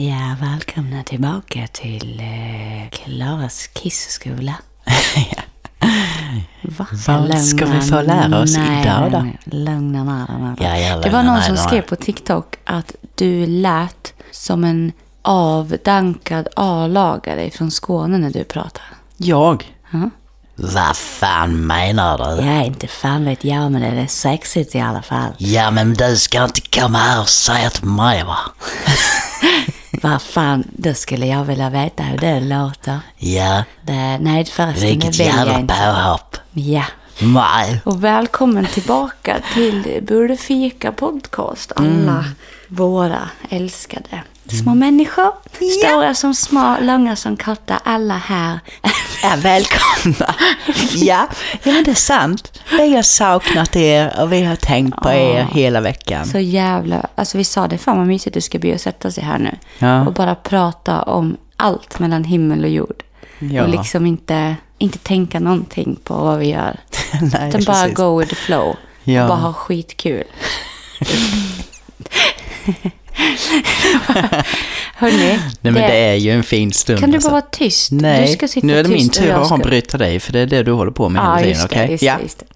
Ja, välkomna tillbaka till eh, Klaras kisskola. Va? Vad ska vi få lära oss nej, idag då? Lugna ner. Ja, Det var någon som skrev på TikTok att du lät som en avdankad A-lagare från Skåne när du pratar. Jag? Ja. Vad fan menar du? Ja, inte fan vet jag, men det är sexigt i alla fall. Ja, men du ska inte komma här och säga till mig va? Vad fan, då skulle jag vilja veta hur det låter. Ja, Det, nej, förresten, vilket det vill jag jävla inte. påhopp. Ja. Nej. Och välkommen tillbaka till Bullefika podcast. Alla våra älskade små människor. Stora som små, långa som korta, alla här. Ja, välkomna. ja, ja, men det är sant. Vi har saknat er och vi har tänkt på er hela veckan. Så jävla, alltså vi sa det, fan vad mysigt det ska bli att sätta sig här nu. Ja. Och bara prata om allt mellan himmel och jord. Ja. Och liksom inte, inte tänka någonting på vad vi gör. Nej, Utan bara go with the flow. Ja. Och bara ha skitkul. Hörni, Nej, men det är ju en fin stund. kan du alltså. bara vara tyst? Nej, du ska sitta nu är det min tur att ska- avbryta dig, för det är det du håller på med Ja, hela tiden, det, okej? just ja. det, just det.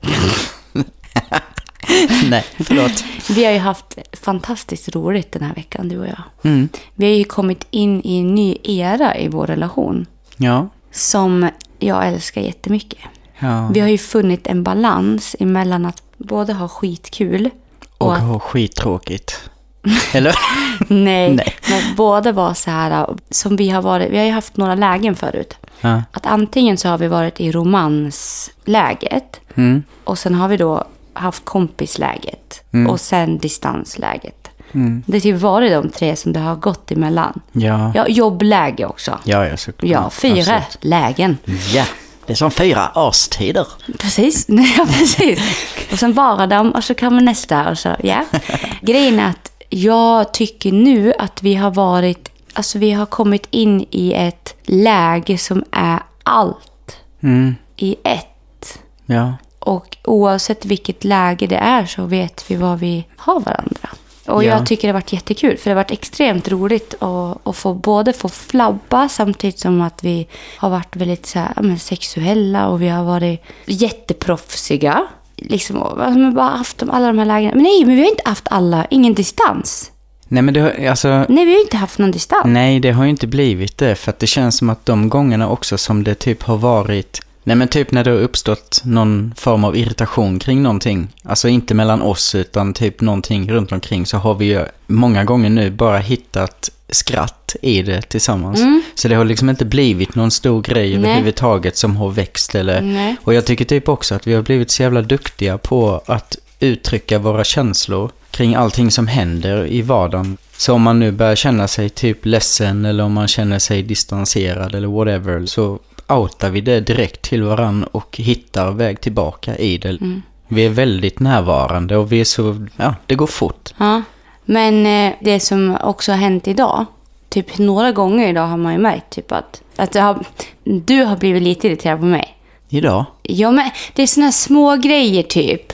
Nej, förlåt. Vi har ju haft fantastiskt roligt den här veckan, du och jag. Mm. Vi har ju kommit in i en ny era i vår relation. Ja. Som jag älskar jättemycket. ja. Vi har ju funnit en balans emellan att både ha skitkul Och och att, ha skittråkigt. Eller? nej, Nej. men båda var så här som vi har varit, vi har ju haft några lägen förut. Ja. Att antingen så har vi varit i romansläget Mm. och sen har vi då haft kompisläget och sen distansläget. Mm. Det har typ varit de tre som det har gått emellan. Ja. Ja, jobbläge också. Ja, ja, såklart. Ja, fyra Absolut. lägen. Ja, det är som fyra årstider. Precis, ja, precis. Och sen vara dem och så kommer nästa och så, ja. Grejen är att jag tycker nu att vi har varit, alltså vi har kommit in i ett läge som är allt Mm. i ett. Ja. Och oavsett vilket läge det är så vet vi vad vi har varandra. Och Ja. jag tycker det har varit jättekul, för det har varit extremt roligt att, att få både få flabba samtidigt som att vi har varit väldigt så här, men sexuella och vi har varit jätteproffsiga. Liksom, vi har bara haft de, alla de här lägena. Men nej, men vi har inte haft alla, ingen distans. Nej, men det har, alltså... Nej, vi har inte haft någon distans. Nej, det har ju inte blivit det. För att det känns som att de gångerna också som det typ har varit... Nej, men typ när det har uppstått någon form av irritation kring någonting. Alltså inte mellan oss, utan typ någonting runt omkring. Så har vi ju många gånger nu bara hittat skratt i det tillsammans. Så det har liksom inte blivit någon stor grej Nej. överhuvudtaget som har växt eller... Nej. Och jag tycker typ också att vi har blivit så jävla duktiga på att uttrycka våra känslor kring allting som händer i vardagen. Så om man nu börjar känna sig typ ledsen eller om man känner sig distanserad eller whatever så outar vi det direkt till varann och hittar väg tillbaka i det. Vi är väldigt närvarande och vi är så, ja, det går fort. Ja, men eh, det som också har hänt idag, typ några gånger idag har man ju märkt typ att, att har, du har blivit lite irriterad på mig. Idag? Ja, men det är såna här små grejer typ.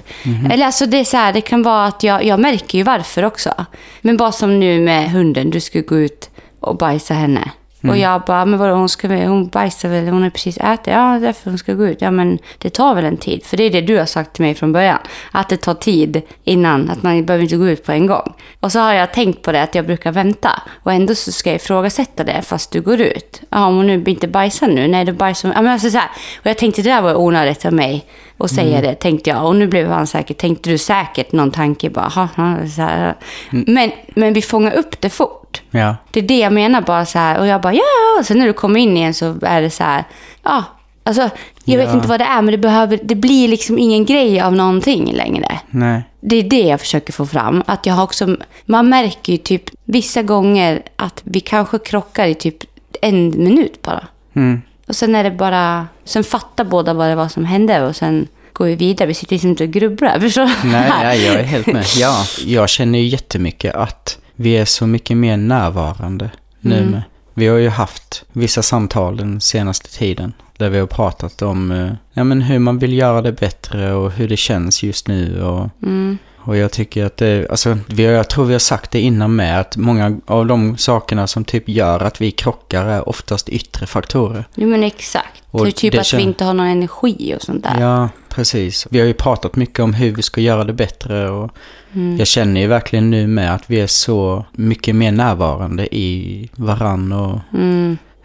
Eller alltså det är så här, det kan vara att jag, jag märker ju varför också. Men bara som nu med hunden, du ska gå ut och bajsa henne. Och jag bara, men vadå, hon, ska, hon bajsar väl, hon har precis ätit. Ja, därför hon ska gå ut. Ja, men det tar väl en tid. För det är det du har sagt till mig från början. Att det tar tid innan, att man behöver inte gå ut på en gång. Och så har jag tänkt på det, att jag brukar vänta. Och ändå så ska jag ifrågasätta det fast du går ut. Ja, om hon nu inte bajsar nu, nej då bajsar hon. Ja, men alltså så här. Och jag tänkte det där var onödigt av mig att säga det, tänkte jag. Och nu blev han säkert, tänkte du säkert någon tanke bara, "Ha, ha", så här. Men, men vi fångar upp det fort. Ja. Det är det jag menar bara så här. Och jag bara, ja, och sen när du kommer in igen så är det så här, ja. Alltså, jag vet Ja. inte vad det är, men det, behöver, det blir liksom ingen grej av någonting längre. Nej. Det är det jag försöker få fram. Att jag har också, man märker ju typ vissa gånger att vi kanske krockar i typ en minut bara. Mm. Och sen är det bara, sen fattar båda vad det var som hände och sen går vi vidare. Vi sitter liksom inte och grubblar, förstår? Nej, nej, jag är helt med. Ja, jag känner ju jättemycket att vi är så mycket mer närvarande nu Mm. med. Vi har ju haft vissa samtal den senaste tiden där vi har pratat om eh, ja, men hur man vill göra det bättre och hur det känns just nu och, Mm. Och jag tycker att det, alltså, vi har, jag tror vi har sagt det innan med, att många av de sakerna som typ gör att vi krockar är oftast yttre faktorer. Jo men exakt. Och Så typ det att kän- vi inte har någon energi och sånt där. Ja, precis. Vi har ju pratat mycket om hur vi ska göra det bättre och Mm. jag känner ju verkligen nu med att vi är så mycket mer närvarande i varann och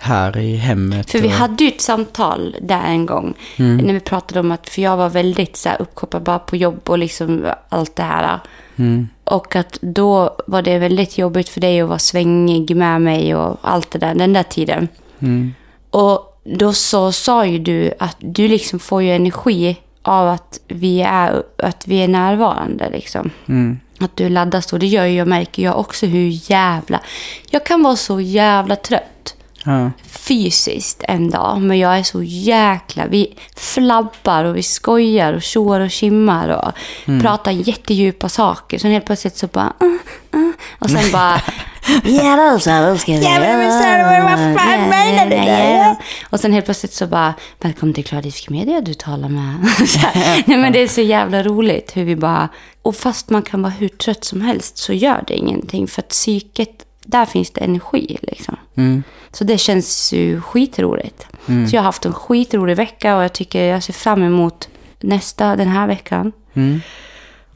här i hemmet. Mm. För vi och, hade ju ett samtal där en gång. När vi pratade om att, för jag var väldigt så här uppkopplad bara på jobb och liksom allt det här. Mm. Och att då var det väldigt jobbigt för dig att vara svängig med mig och allt det där, den där tiden. Mm. Och då så sa ju du att du liksom får ju energi av att vi är, att vi är närvarande liksom. Mm. Att du laddas och det gör ju jag, märker jag också hur jävla... Jag kan vara så jävla trött Ja. fysiskt en dag, men jag är så jäkla... Vi flabbar och vi skojar och tjoar och kimmar och pratar jättedjupa saker. Sen helt plötsligt så bara... Uh, uh, och sen bara... Ja, då så, då ska vi... Och sen helt plötsligt så bara... Välkommen till Klarisk Media du talar med. Nej, men det är så jävla roligt hur vi bara... Och fast man kan vara hur trött som helst så gör det ingenting. För att psyket, där finns det energi liksom. Mm. Så det känns ju skitroligt. Så jag har haft en skitrolig vecka och jag tycker jag ser fram emot nästa den här veckan. Mm.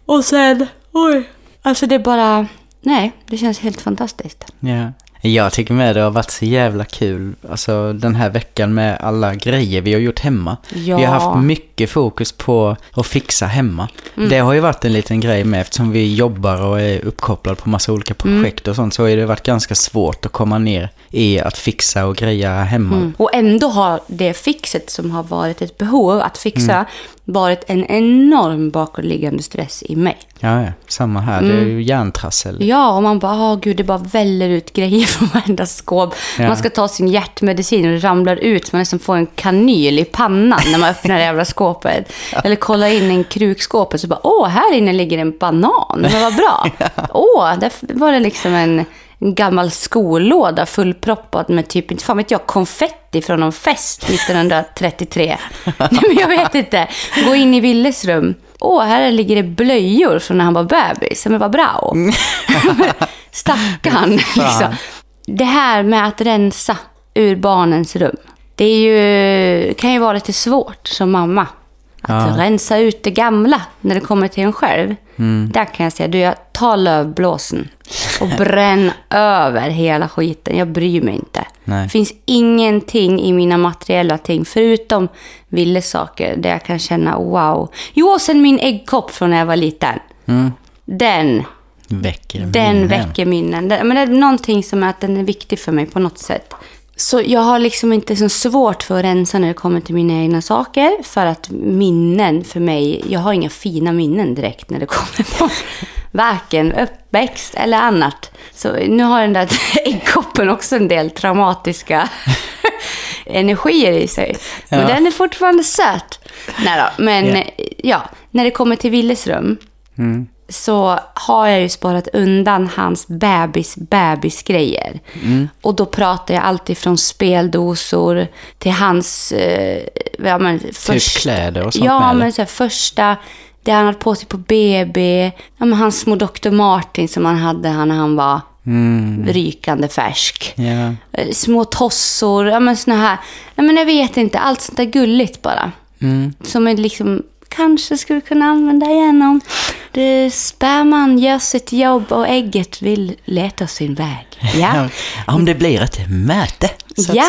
Och sen, oj. Alltså det är bara, nej, det känns helt fantastiskt. Ja. Jag tycker med det har varit så jävla kul. Alltså den här veckan med alla grejer vi har gjort hemma. Ja. Vi har haft mycket fokus på att fixa hemma. Det har ju varit en liten grej med eftersom vi jobbar och är uppkopplade på massa olika projekt och sånt. Så har det varit ganska svårt att komma ner i att fixa och greja hemma. Och ändå har det fixet som har varit ett behov att fixa varit en enorm bakomliggande stress i mig. Ja, ja. Samma här. Det är ju hjärntrassel. Ja, och man bara, åh gud, det bara väller ut grejer från varenda skåp. Ja. Man ska ta sin hjärtmedicin och det ramlar ut så man nästan får en kanyl i pannan när man öppnar det jävla skåpet. Eller kollar in i krukskåpet så bara, åh, här inne ligger en banan. Men vad bra. Åh, där var det liksom en, en gammal skolåda fullproppad med typ, inte fan vet jag, konfetti från någon fest 1933. Nej, men jag vet inte. Gå in i Willes rum. Åh, här ligger det blöjor från när han var bebis. Men vad bra. Stackarn. Liksom. Det här med att rensa ur barnens rum. Det är ju, kan ju vara lite svårt som mamma. Att Ja. rensa ut det gamla när det kommer till en själv. Där kan jag säga, du, jag tar lövblåsen och bränn över hela skiten. Jag bryr mig inte. Det finns ingenting i mina materiella ting, förutom villesaker, där jag kan känna wow. Jo, och sen min äggkopp från när jag var liten. Den, Väcker den minnen. väcker minnen. Det, men det är någonting som är att den är viktig för mig på något sätt. Så jag har liksom inte så svårt för att rensa när det kommer till mina egna saker. För att minnen för mig, jag har inga fina minnen direkt när det kommer på varken uppväxt eller annat. Så nu har den där äggkoppen också en del traumatiska energier i sig. Men Ja. den är fortfarande söt. Nej då, men Ja. ja, när det kommer till Willes rum så har jag ju sparat undan hans bebis bebisgrejer. Och då pratar jag alltid från speldosor till hans... Eh, ja, men först, kläder och sånt Ja, med, men så här, första... Det han hade på sig på BB. Ja, men hans små Dr. Martin som han hade när han var rykande färsk. Eh, Små tossor, ja men såna här... Ja, men jag vet inte, allt sånt där gulligt bara. Som är liksom kanske skulle kunna använda igen om det sperman gör sitt jobb och ägget vill leta sin väg. Ja, Om det blir ett möte, ja.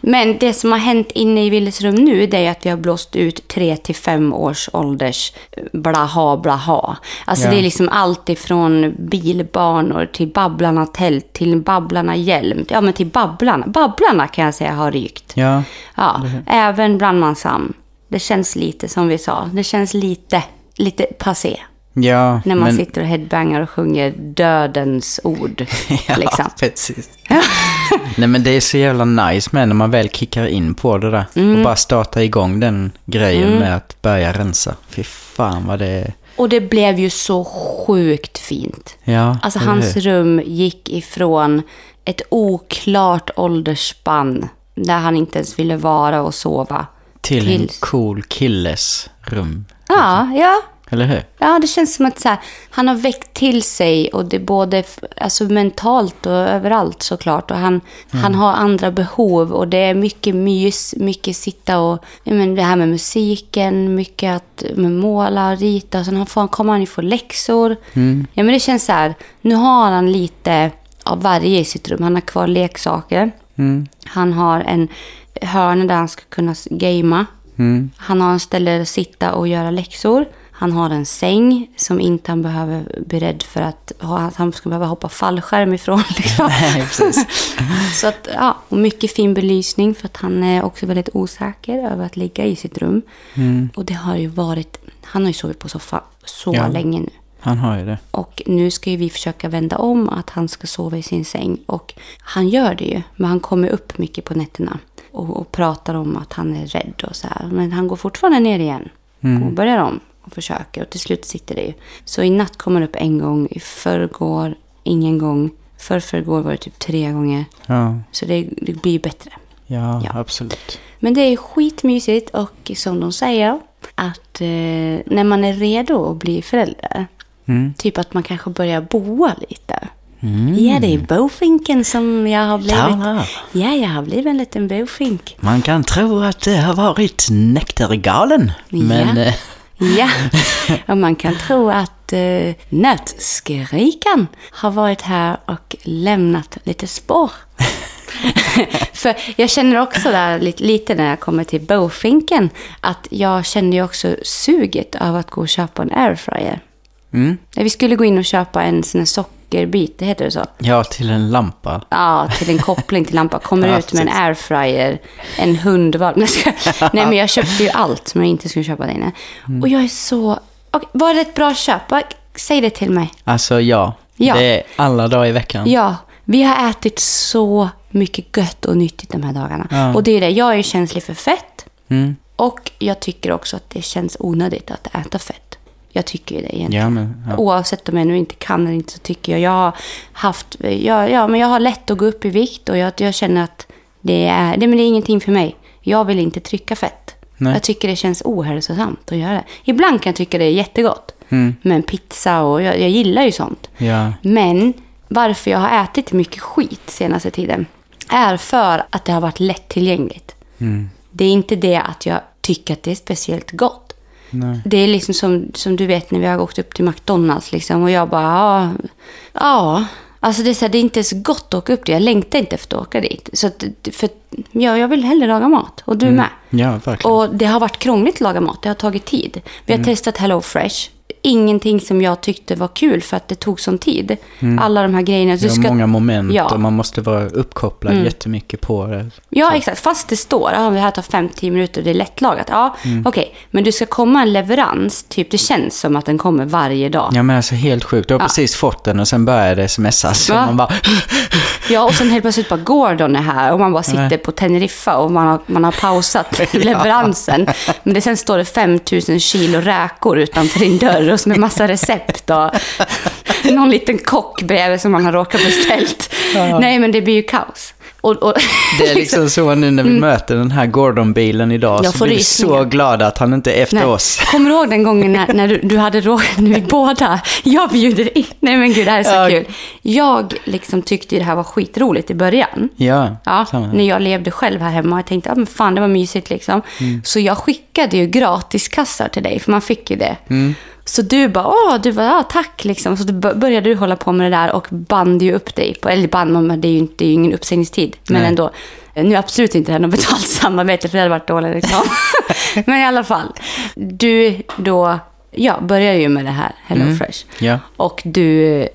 Men det som har hänt inne i Willes rum nu det är att vi har blåst ut 3 till 5 års ålders blaha blaha. Alltså Ja. det är liksom allt ifrån bilbanor till Babblarna tält till Babblarna hjälm. Ja men till Babblarna. Babblarna kan jag säga har rykt. Ja. Ja, även brandmanshamn. Det känns lite som vi sa. Det känns lite, lite passé. Ja, När man men... sitter och headbangar och sjunger dödens ord. Ja, liksom. precis. Nej men det är så jävla nice med när man väl kickar in på det där. Mm. Och bara starta igång den grejen med att börja rensa. Fy fan vad det är. Och det blev ju så sjukt fint. Ja, Alltså hans rum gick ifrån ett oklart åldersspann där han inte ens ville vara och sova. Till en cool killes rum. Ja, ja. Eller hur? Ja, det känns som att så här, han har väckt till sig och det är både alltså, mentalt och överallt såklart. Och han, han har andra behov och det är mycket mys, mycket sitta och men det här med musiken, mycket att med måla, rita. Och sen har- får- kommer han ju få läxor. Ja, men det känns så här, nu har han lite av varje i sitt rum. Han har kvar leksaker. Han har en hörna där han ska kunna gamea. Han har en ställe att sitta och göra läxor. Han har en säng som inte han behöver bli rädd för att, att han ska behöva hoppa fallskärm ifrån. Liksom. Nej, precis. Så att, ja, och mycket fin belysning för att han är också väldigt osäker över att ligga i sitt rum. Och det har ju varit, han har ju sovit på soffa så Ja. länge nu. Han har ju det. Och nu ska ju vi försöka vända om att han ska sova i sin säng. Och han gör det ju, men han kommer upp mycket på nätterna. Och, och pratar om att han är rädd och så här. Men han går fortfarande ner igen. Och börjar om och försöker. Och till slut sitter det ju. Så i natt kommer han upp en gång. I förrgår ingen gång. För förrgår var det typ tre gånger. Ja, Så det, det blir ju bättre. ja, Ja. absolut. Men det är skitmysigt och som de säger att eh, när man är redo att bli förälder, Mm. typ att man kanske börjar boa lite. Ja, det är bofinken som jag har blivit. Tala. Ja, jag har blivit en liten bofink. Man kan tro att det har varit nektargalen. Men Ja. eh, Ja, och man kan tro att eh, nötskrikan har varit här och lämnat lite spår. För jag känner också där lite, lite när jag kommer till bofinken att jag känner ju också suget av att gå och köpa en airfryer. mm, Vi skulle gå in och köpa en sån här sockerbit, det heter det så? ja, till en lampa. Ja, till en koppling till lampa. Kommer ut med en airfryer, en hundvalp. Nej, men jag köpte ju allt som jag inte skulle köpa där inne. Mm. Och jag är så... Okej, var det ett bra köp? Säg det till mig. Alltså ja, Ja. det är alla dagar i veckan. Ja, vi har ätit så mycket gött och nyttigt de här dagarna. Ja. Och det är det, jag är känslig för fett. Mm. Och jag tycker också att det känns onödigt att äta fett. Jag tycker ju det egentligen. Ja, men, ja. Oavsett om jag nu inte kan eller inte så tycker jag jag har haft, ja, ja men jag har lätt att gå upp i vikt och jag, jag känner att det är, det, men det är ingenting för mig. Jag vill inte trycka fett. Nej. Jag tycker det känns ohälsosamt att göra det. Ibland kan jag tycka det är jättegott. Mm. Men pizza och jag, jag gillar ju sånt. ja. Men varför jag har ätit mycket skit senaste tiden är för att det har varit lättillgängligt. Mm. Det är inte det att jag tycker att det är speciellt gott. Nej. Det är liksom som, som du vet när vi har åkt upp till McDonalds liksom och jag bara, ja, ja. Alltså det är, så här, det är inte så gott att åka upp dit. Jag längtar inte efter att åka dit. Så att, för, ja, jag vill hellre laga mat. Och du med. Ja, verkligen. Och det har varit krångligt att laga mat. Det har tagit tid. Vi har testat Hello Fresh. Ingenting som jag tyckte var kul för att det tog sån tid. Alla de här grejerna. det är många moment Ja. och man måste vara uppkopplad jättemycket på det. Ja, exakt. Fast det står att det här tar 5-10 minuter och det är lättlagat. Ja, Mm. okej. Men du ska komma en leverans, typ det känns som att den kommer varje dag. Ja men alltså helt sjukt. Du har precis fått den och sen börjar det smsas. Ja. Och man bara... Ja, och sen helt plötsligt bara Gordon är här och man bara sitter Nej. på Teneriffa och man har, man har pausat leveransen. Men det, sen står det 5000 kilo räkor utanför din dörr och med massa recept och någon liten kock bredvid som man har råkat beställt. Nej, men det blir ju kaos. Och, och, Det är liksom så nu när vi möter den här Gordon-bilen idag Jag så blir vi så glada att han inte är efter Nej. oss. Kommer du ihåg den gången när, när du, du hade råkat, när vi båda, jag bjuder in, nej men gud det här är så Ja. kul. Jag liksom tyckte ju det här var skitroligt i början. Ja, Ja, samma. när jag levde själv här hemma. Jag tänkte, ja men fan det var mysigt liksom. Så jag skickade ju gratiskassar till dig, för man fick ju det. Så du bara, åh, du bara, ja tack liksom. Så började du hålla på med det där och band ju upp dig. På, eller band, det är ju, inte, det är ju ingen uppsägningstid. Men Nej. ändå. Nu är absolut inte det här något betalt samarbete, för det hade varit dåligt liksom. men i alla fall. Du då, ja, började ju med det här, Hello Fresh. Ja. Och du,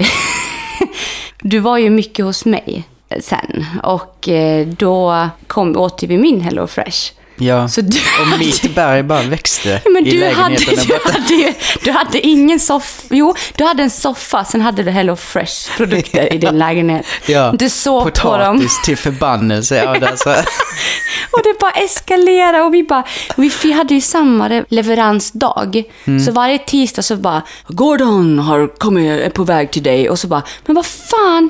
du var ju mycket hos mig sen. Och eh, då kom, åt vi min Hello Fresh. Ja, Så du och mitt berg bara växte men i du hade, lägenheten. där du, hade ju, du hade ingen soffa. Jo, du hade en soffa, sen hade du Hello Fresh-produkter i din lägenhet. Ja, Du såg på dem. potatis till förbannelse. Ja, det är så. Och det bara eskalerade och vi bara, vi, hade ju samma leveransdag. Mm. Så varje tisdag så bara, Gordon har kommit, är på väg till dig. Och så bara, men vad fan?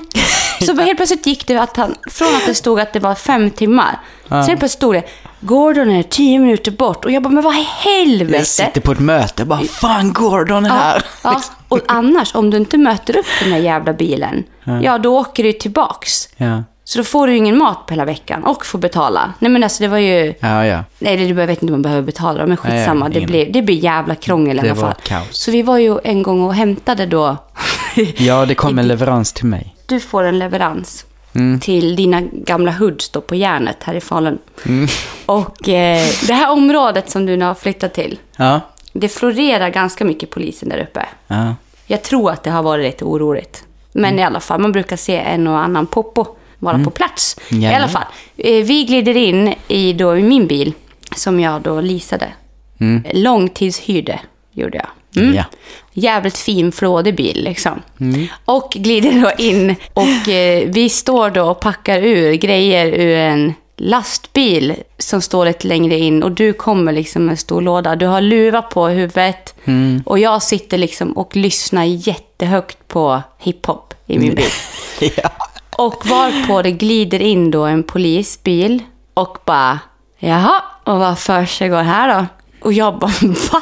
Så bara helt plötsligt gick det att han, från att det stod att det var fem timmar. Så helt plötsligt stod det, Gordon är tio minuter bort. Och jag bara, men vad i helvete? Jag sitter på ett möte bara, fan Gordon är här. Ja, och annars, om du inte möter upp den här jävla bilen, ja då åker du tillbaks. Ja, Så då får du ju ingen mat på hela veckan och får betala. Nej men alltså det var ju... ja, ja. Nej, det, jag vet inte om man behöver betala, men skitsamma. det, ingen- blir, det blir jävla krångel i Det alla fall. kaos. Så vi var ju en gång och hämtade då... Ja, det kom en leverans till mig. Du får en leverans Mm. till dina gamla hoods då på järnet här i Falun. Mm. Och eh, det här området som du nu har flyttat till, Ja, det florerar ganska mycket polisen där uppe. ja. Jag tror att det har varit lite oroligt. Men i alla fall, man brukar se en och annan poppo vara på plats. I Gärna. alla fall, eh, vi glider in i, då, i min bil som jag då leasade. Långtidshyrde gjorde jag. Mm. Ja. Jävligt fin, flådig bil liksom. Och glider då in och eh, vi står då och packar ur grejer ur en lastbil som står lite längre in och du kommer liksom med en stor låda. Du har luva på huvudet och jag sitter liksom och lyssnar jättehögt på hiphop i min bil. ja. Och varpå det glider in då en polisbil och bara, jaha, och vad för sig går här då? Och jag bara, va?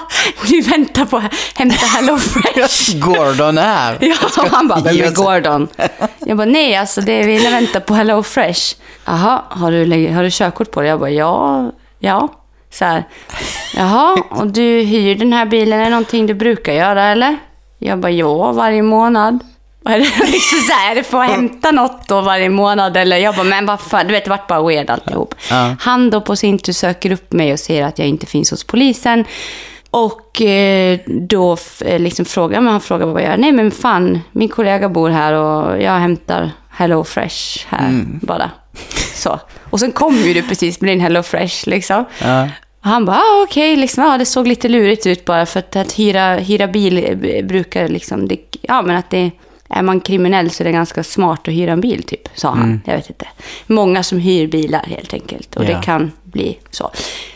Ni väntar på att hämta Hello Fresh? Gordon är här. Ja, och han bara, vem är Gordon? Jag bara, nej alltså det är vi väntar på Hello Fresh. Jaha, har du, har du körkort på det? Jag bara, ja, ja. Så här, jaha, och du hyr den här bilen, är det någonting du brukar göra eller? Jag bara, ja, varje månad. Liksom så här, att hämta något då varje månad eller? Jag bara, men vad fan, du vet det vart bara weird alltihop. Ja. Han då på sin tur söker upp mig och säger att jag inte finns hos polisen. Och eh, då eh, liksom frågar men han frågar vad jag gör. Nej men fan, min kollega bor här och jag hämtar Hello Fresh här bara. Så. Och sen kom ju du precis med din Hello Fresh liksom. Ja. Och han bara, ah, okej, liksom, ja, det såg lite lurigt ut bara för att, att hyra, hyra bil eh, brukar liksom, det, ja men att det, är man kriminell så är det ganska smart att hyra en bil typ, sa han. Jag vet inte. Många som hyr bilar helt enkelt och Ja. det kan bli så.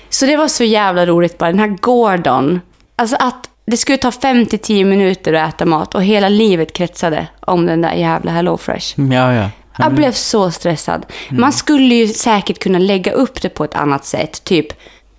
Så det var så jävla roligt bara, den här Gordon, alltså att det skulle ta 5-10 minuter att äta mat och hela livet kretsade om den där jävla Hello Fresh. Ja, ja. Jag blev så stressad. Man skulle ju säkert kunna lägga upp det på ett annat sätt, typ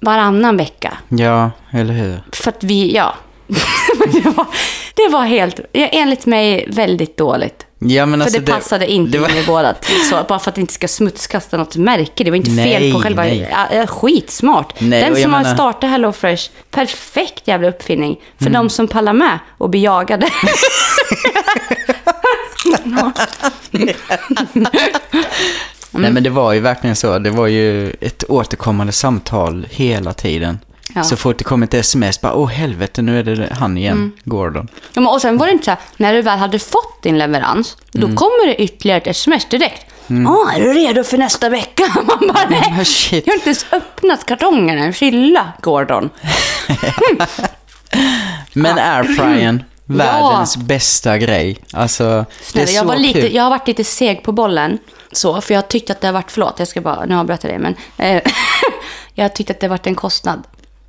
varannan vecka. Ja, eller hur? För att vi, ja. Det, var, det var helt, enligt mig, väldigt dåligt. Ja, men För alltså det passade inte det var- in i vårat. Så, bara för att det inte ska smutskasta något märke. Det var inte fel Nej, på själva... nej. Ja, skitsmart. Nej, Den som har menar- startat HelloFresh, perfekt jävla uppfinning. För Mm. de som pallar med och blir jagade. Nej, men det var ju verkligen så. Det var ju ett återkommande samtal hela tiden. Ja. Så fort det kom ett sms, bara åh helvete, nu är det han igen, Mm. Gordon. Ja, men och sen var det inte så här, när du väl hade fått din leverans, då Mm. kommer det ytterligare ett sms direkt. Ah, är du redo för nästa vecka? Man bara, nej. Men shit. Jag har inte ens öppnat kartongen än. Chilla, Gordon. Men airfryern, världens bästa grej. Alltså, det är Snälla, så jag, var lite, kul. jag har varit lite seg på bollen. Så, för jag tyckte att det har varit, förlåt, jag ska bara, nu avbröt jag dig, men eh, jag tyckte att det har varit en kostnad.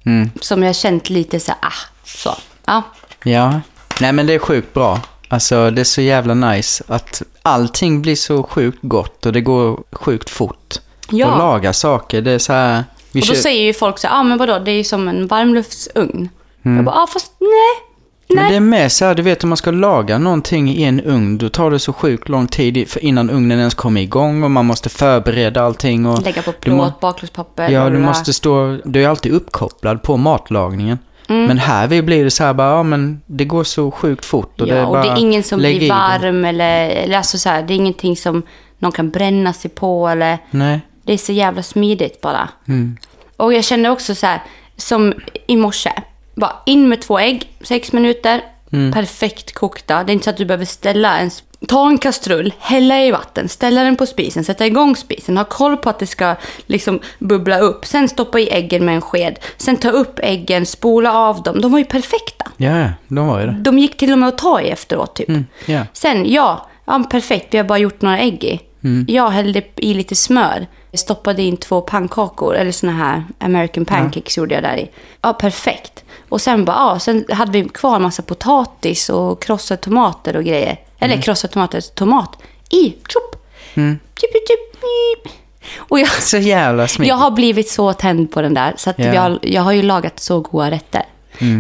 Mm. Som jag känt lite så ah, så. Ja, Ja, nej men det är sjukt bra. Alltså det är så jävla nice att allting blir så sjukt gott och det går sjukt fort. Ja. Och laga saker, det är så här... Och då kör- säger ju folk så här, ah, men vadå, det är ju som en varmluftsugn. Jag bara, ah, fast nej. Men det är med så här, du vet om man ska laga någonting i en ugn, då tar det så sjukt lång tid innan ugnen ens kommer igång och man måste förbereda allting. Och Lägga på plåt, bakplåtspapper. Ja, du måste stå, du är alltid uppkopplad på matlagningen. Mm. Men här vi blir det så här bara, ja men det går så sjukt fort. Och ja, det är och bara det är ingen som blir varm eller, eller alltså så här, det är ingenting som någon kan bränna sig på eller... Nej. Det är så jävla smidigt bara. Mm. Och jag känner också så här, som i morse. Bara in med två ägg, sex minuter. Mm. Perfekt kokta. Det är inte så att du behöver ställa en... Ta en kastrull, hälla i vatten, ställa den på spisen, sätta igång spisen, ha koll på att det ska liksom bubbla upp. Sen stoppa i äggen med en sked. Sen ta upp äggen, spola av dem. De var ju perfekta. Ja, ja, de var ju det. De gick till och med att ta i efteråt typ. Mm, ja. Sen, ja, ja, perfekt. Vi har bara gjort några ägg i. Mm. Jag hällde i lite smör. Stoppade in två pannkakor, eller såna här American pancakes gjorde jag där i. Ja, perfekt. Och sen bara, ja, sen hade vi kvar massa potatis och krossade tomater och grejer. Eller krossade tomater, tomat i, tjopp. Mm. Tjup, tjup, tjup. Och jag, Så jävla smidigt. jag har blivit så tänd på den där. Så att Ja. vi har, jag har ju lagat så goda rätter.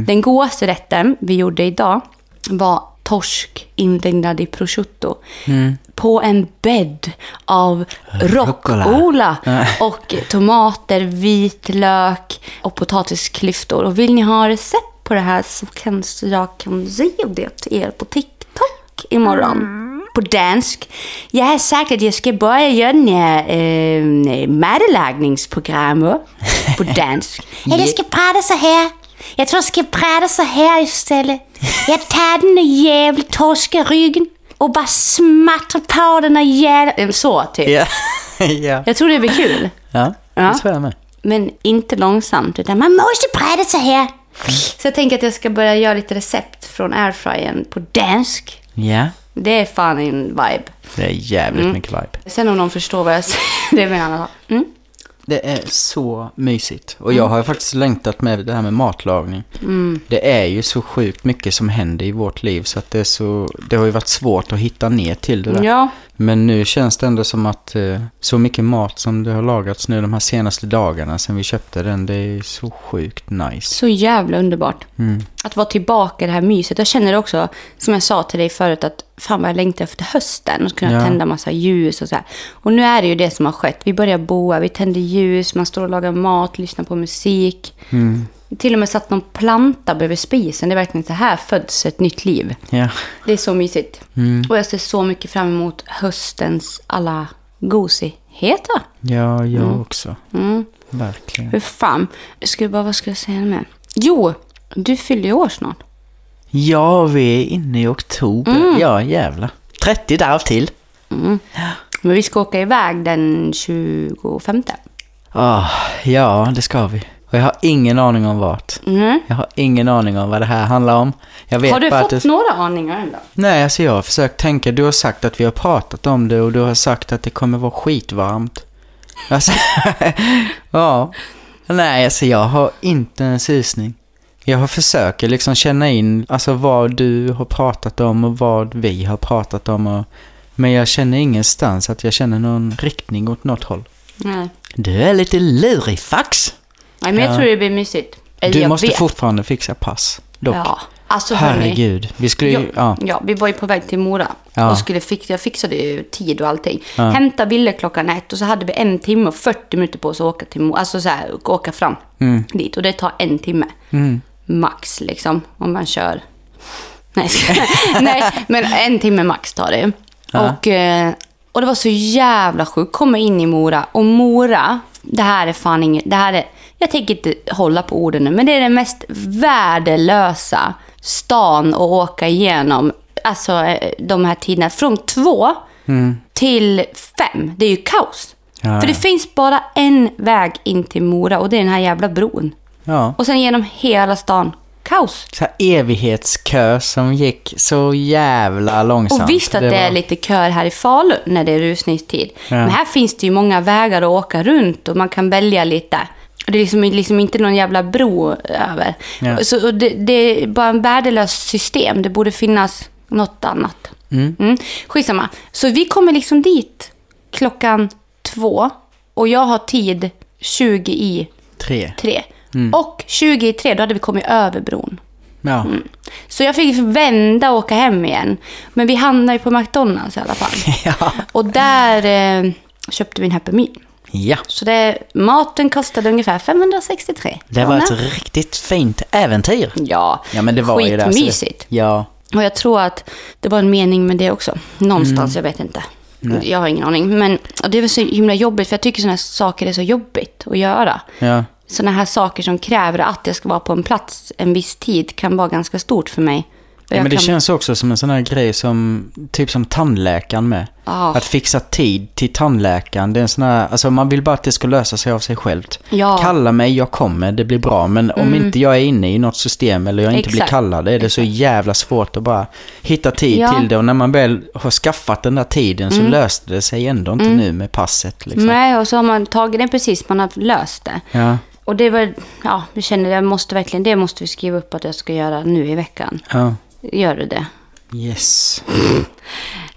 Den godaste rätten vi gjorde idag var torsk inlindad i prosciutto. På en bädd av rockola och tomater, vitlök och potatisklyftor. Och vill ni ha recept på det här så kan jag kan ge det till er på TikTok imorgon. På dansk. Jag har sagt att jag ska börja göra här eh, matlagningsprogrammet på dansk. Eller ska prata så här. Jag tror jag ska prata så här istället. Jag tar den där jävla torskaryggen och bara smattrar på den där jävla... Så, typ. Ja. ja. Jag tror det blir kul. ja, det tror jag med. Men inte långsamt, utan man måste prata så här. Så jag tänker att jag ska börja göra lite recept från airfryern på dansk. Ja, Det är fan en vibe. det är jävligt Mm. mycket vibe. Sen om någon förstår vad jag säger, det är en annan. Mm. Det är så mysigt. Och jag har ju faktiskt längtat med det här med matlagning. Mm. Det är ju så sjukt mycket som händer i vårt liv så att det är så... Det har ju varit svårt att hitta ner till det där. Ja, Men nu känns det ändå som att eh, så mycket mat som det har lagats nu de här senaste dagarna sen vi köpte den, det är så sjukt nice. så jävla underbart. Mm. Att vara tillbaka i det här myset. Jag känner också, som jag sa till dig förut, att fan vad jag längtar efter hösten. Och kunna Ja. tända massa ljus och så här. Och nu är det ju det som har skett. Vi börjar boa, vi tänder ljus, man står och lagar mat, lyssnar på musik. Mm. Till och med satt någon planta bredvid spisen. Det är verkligen så här föds ett nytt liv. Ja. Det är så mysigt. Mm. Och jag ser så mycket fram emot höstens alla gosigheter. Ja, jag också. Mm. Verkligen. Hur fan. Jag skulle bara, vad ska jag säga med? Jo, du fyller ju år snart. Ja, vi är inne i oktober. Mm. Ja, jävlar. 30 dagar till. Men vi ska åka iväg den 25. Ah, ja, det ska vi. Och jag har ingen aning om vart. Mm. Jag har ingen aning om vad det här handlar om. Jag vet Har du fått det... några aningar ändå? Nej, alltså jag har försökt tänka. Du har sagt att vi har pratat om det och du har sagt att det kommer vara skitvarmt. Alltså, ja. Nej, alltså jag har inte en susning. Jag har försökt liksom känna in alltså vad du har pratat om och vad vi har pratat om. Och, men jag känner ingenstans att jag känner någon riktning åt något håll. Nej. Du är lite lurifax. Nej, men jag Ja. tror det blir mysigt. Eller Du jag måste vet. fortfarande fixa pass. Dock. Ja, alltså hörni. Herregud. Vi skulle ju... Ja, Ja. ja, vi var ju på väg till Mora. Ja. Och skulle fixa, jag fixade ju tid och allting. Hämta bilder klockan ett och så hade vi en timme och 40 minuter på oss att åka till Mora. Alltså så här, åka fram dit. Och det tar en timme. Mm. Max liksom, om man kör. Nej, Nej men en timme max tar det. Och, eh, och det var så jävla sjukt. Kommer in i Mora och Mora, det här är fan inget, det här är, jag tänker inte hålla på orden nu, men det är den mest värdelösa stan att åka igenom. Alltså eh, de här tiderna. Från två till fem, det är ju kaos. Ja, För det finns bara en väg in till Mora och det är den här jävla bron. ja. Och sen genom hela stan. Kaos. Så evighetskö som gick så jävla långsamt. Och visst att det, är var- lite kör här i Falun när det är rusningstid. Ja. Men här finns det ju många vägar att åka runt och man kan välja lite. Det är liksom, liksom inte någon jävla bro över. Ja. Så det, det är bara en värdelöst system. Det borde finnas något annat. Mm. Mm. Skitsamma. Så vi kommer liksom dit klockan två och jag har tid 20 i Tre. tre. Mm. Och 20 i tre, då hade vi kommit över bron. Ja. Mm. Så jag fick vända och åka hem igen. Men vi hamnade ju på McDonalds i alla fall. ja. Och där eh, köpte vi en Happy Meal. Ja. Så det, maten kostade ungefär 563 Det var kronor. ett riktigt fint äventyr. Ja, Ja, men det var ju det. skitmysigt. Ja. Och jag tror att det var en mening med det också. Någonstans, Mm. jag vet inte. Jag har ingen aning. Men det var så himla jobbigt, för jag tycker sådana här saker är så jobbigt att göra. Ja. Sådana här saker som kräver att jag ska vara på en plats en viss tid kan vara ganska stort för mig. Ja men det kan- känns också som en sån här grej som, typ som tandläkaren med. Ja. Att fixa tid till tandläkaren, det är en sån här, alltså man vill bara att det ska lösa sig av sig självt. Ja. Kalla mig, jag kommer, det blir bra. Men om inte jag är inne i något system eller jag inte blir Exakt. kallad, är det så jävla svårt att bara hitta tid Ja. till det. Och när man väl har skaffat den där tiden så löste det sig ändå inte nu med passet. Liksom. Nej, och så har man tagit det precis, man har löst det. Ja, Och det var, ja, jag känner jag måste verkligen, det måste vi skriva upp att jag ska göra nu i veckan. ja. Gör du det? Yes.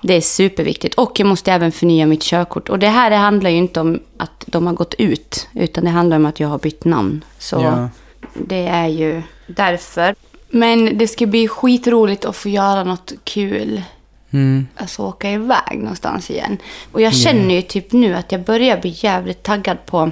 Det är superviktigt. Och jag måste även förnya mitt körkort. Och det här det handlar ju inte om att de har gått ut. Utan det handlar om att jag har bytt namn. Så Ja. det är ju därför. Men det ska bli skitroligt att få göra något kul. Mm. Alltså åka iväg någonstans igen. Och jag känner ju typ nu att jag börjar bli jävligt taggad på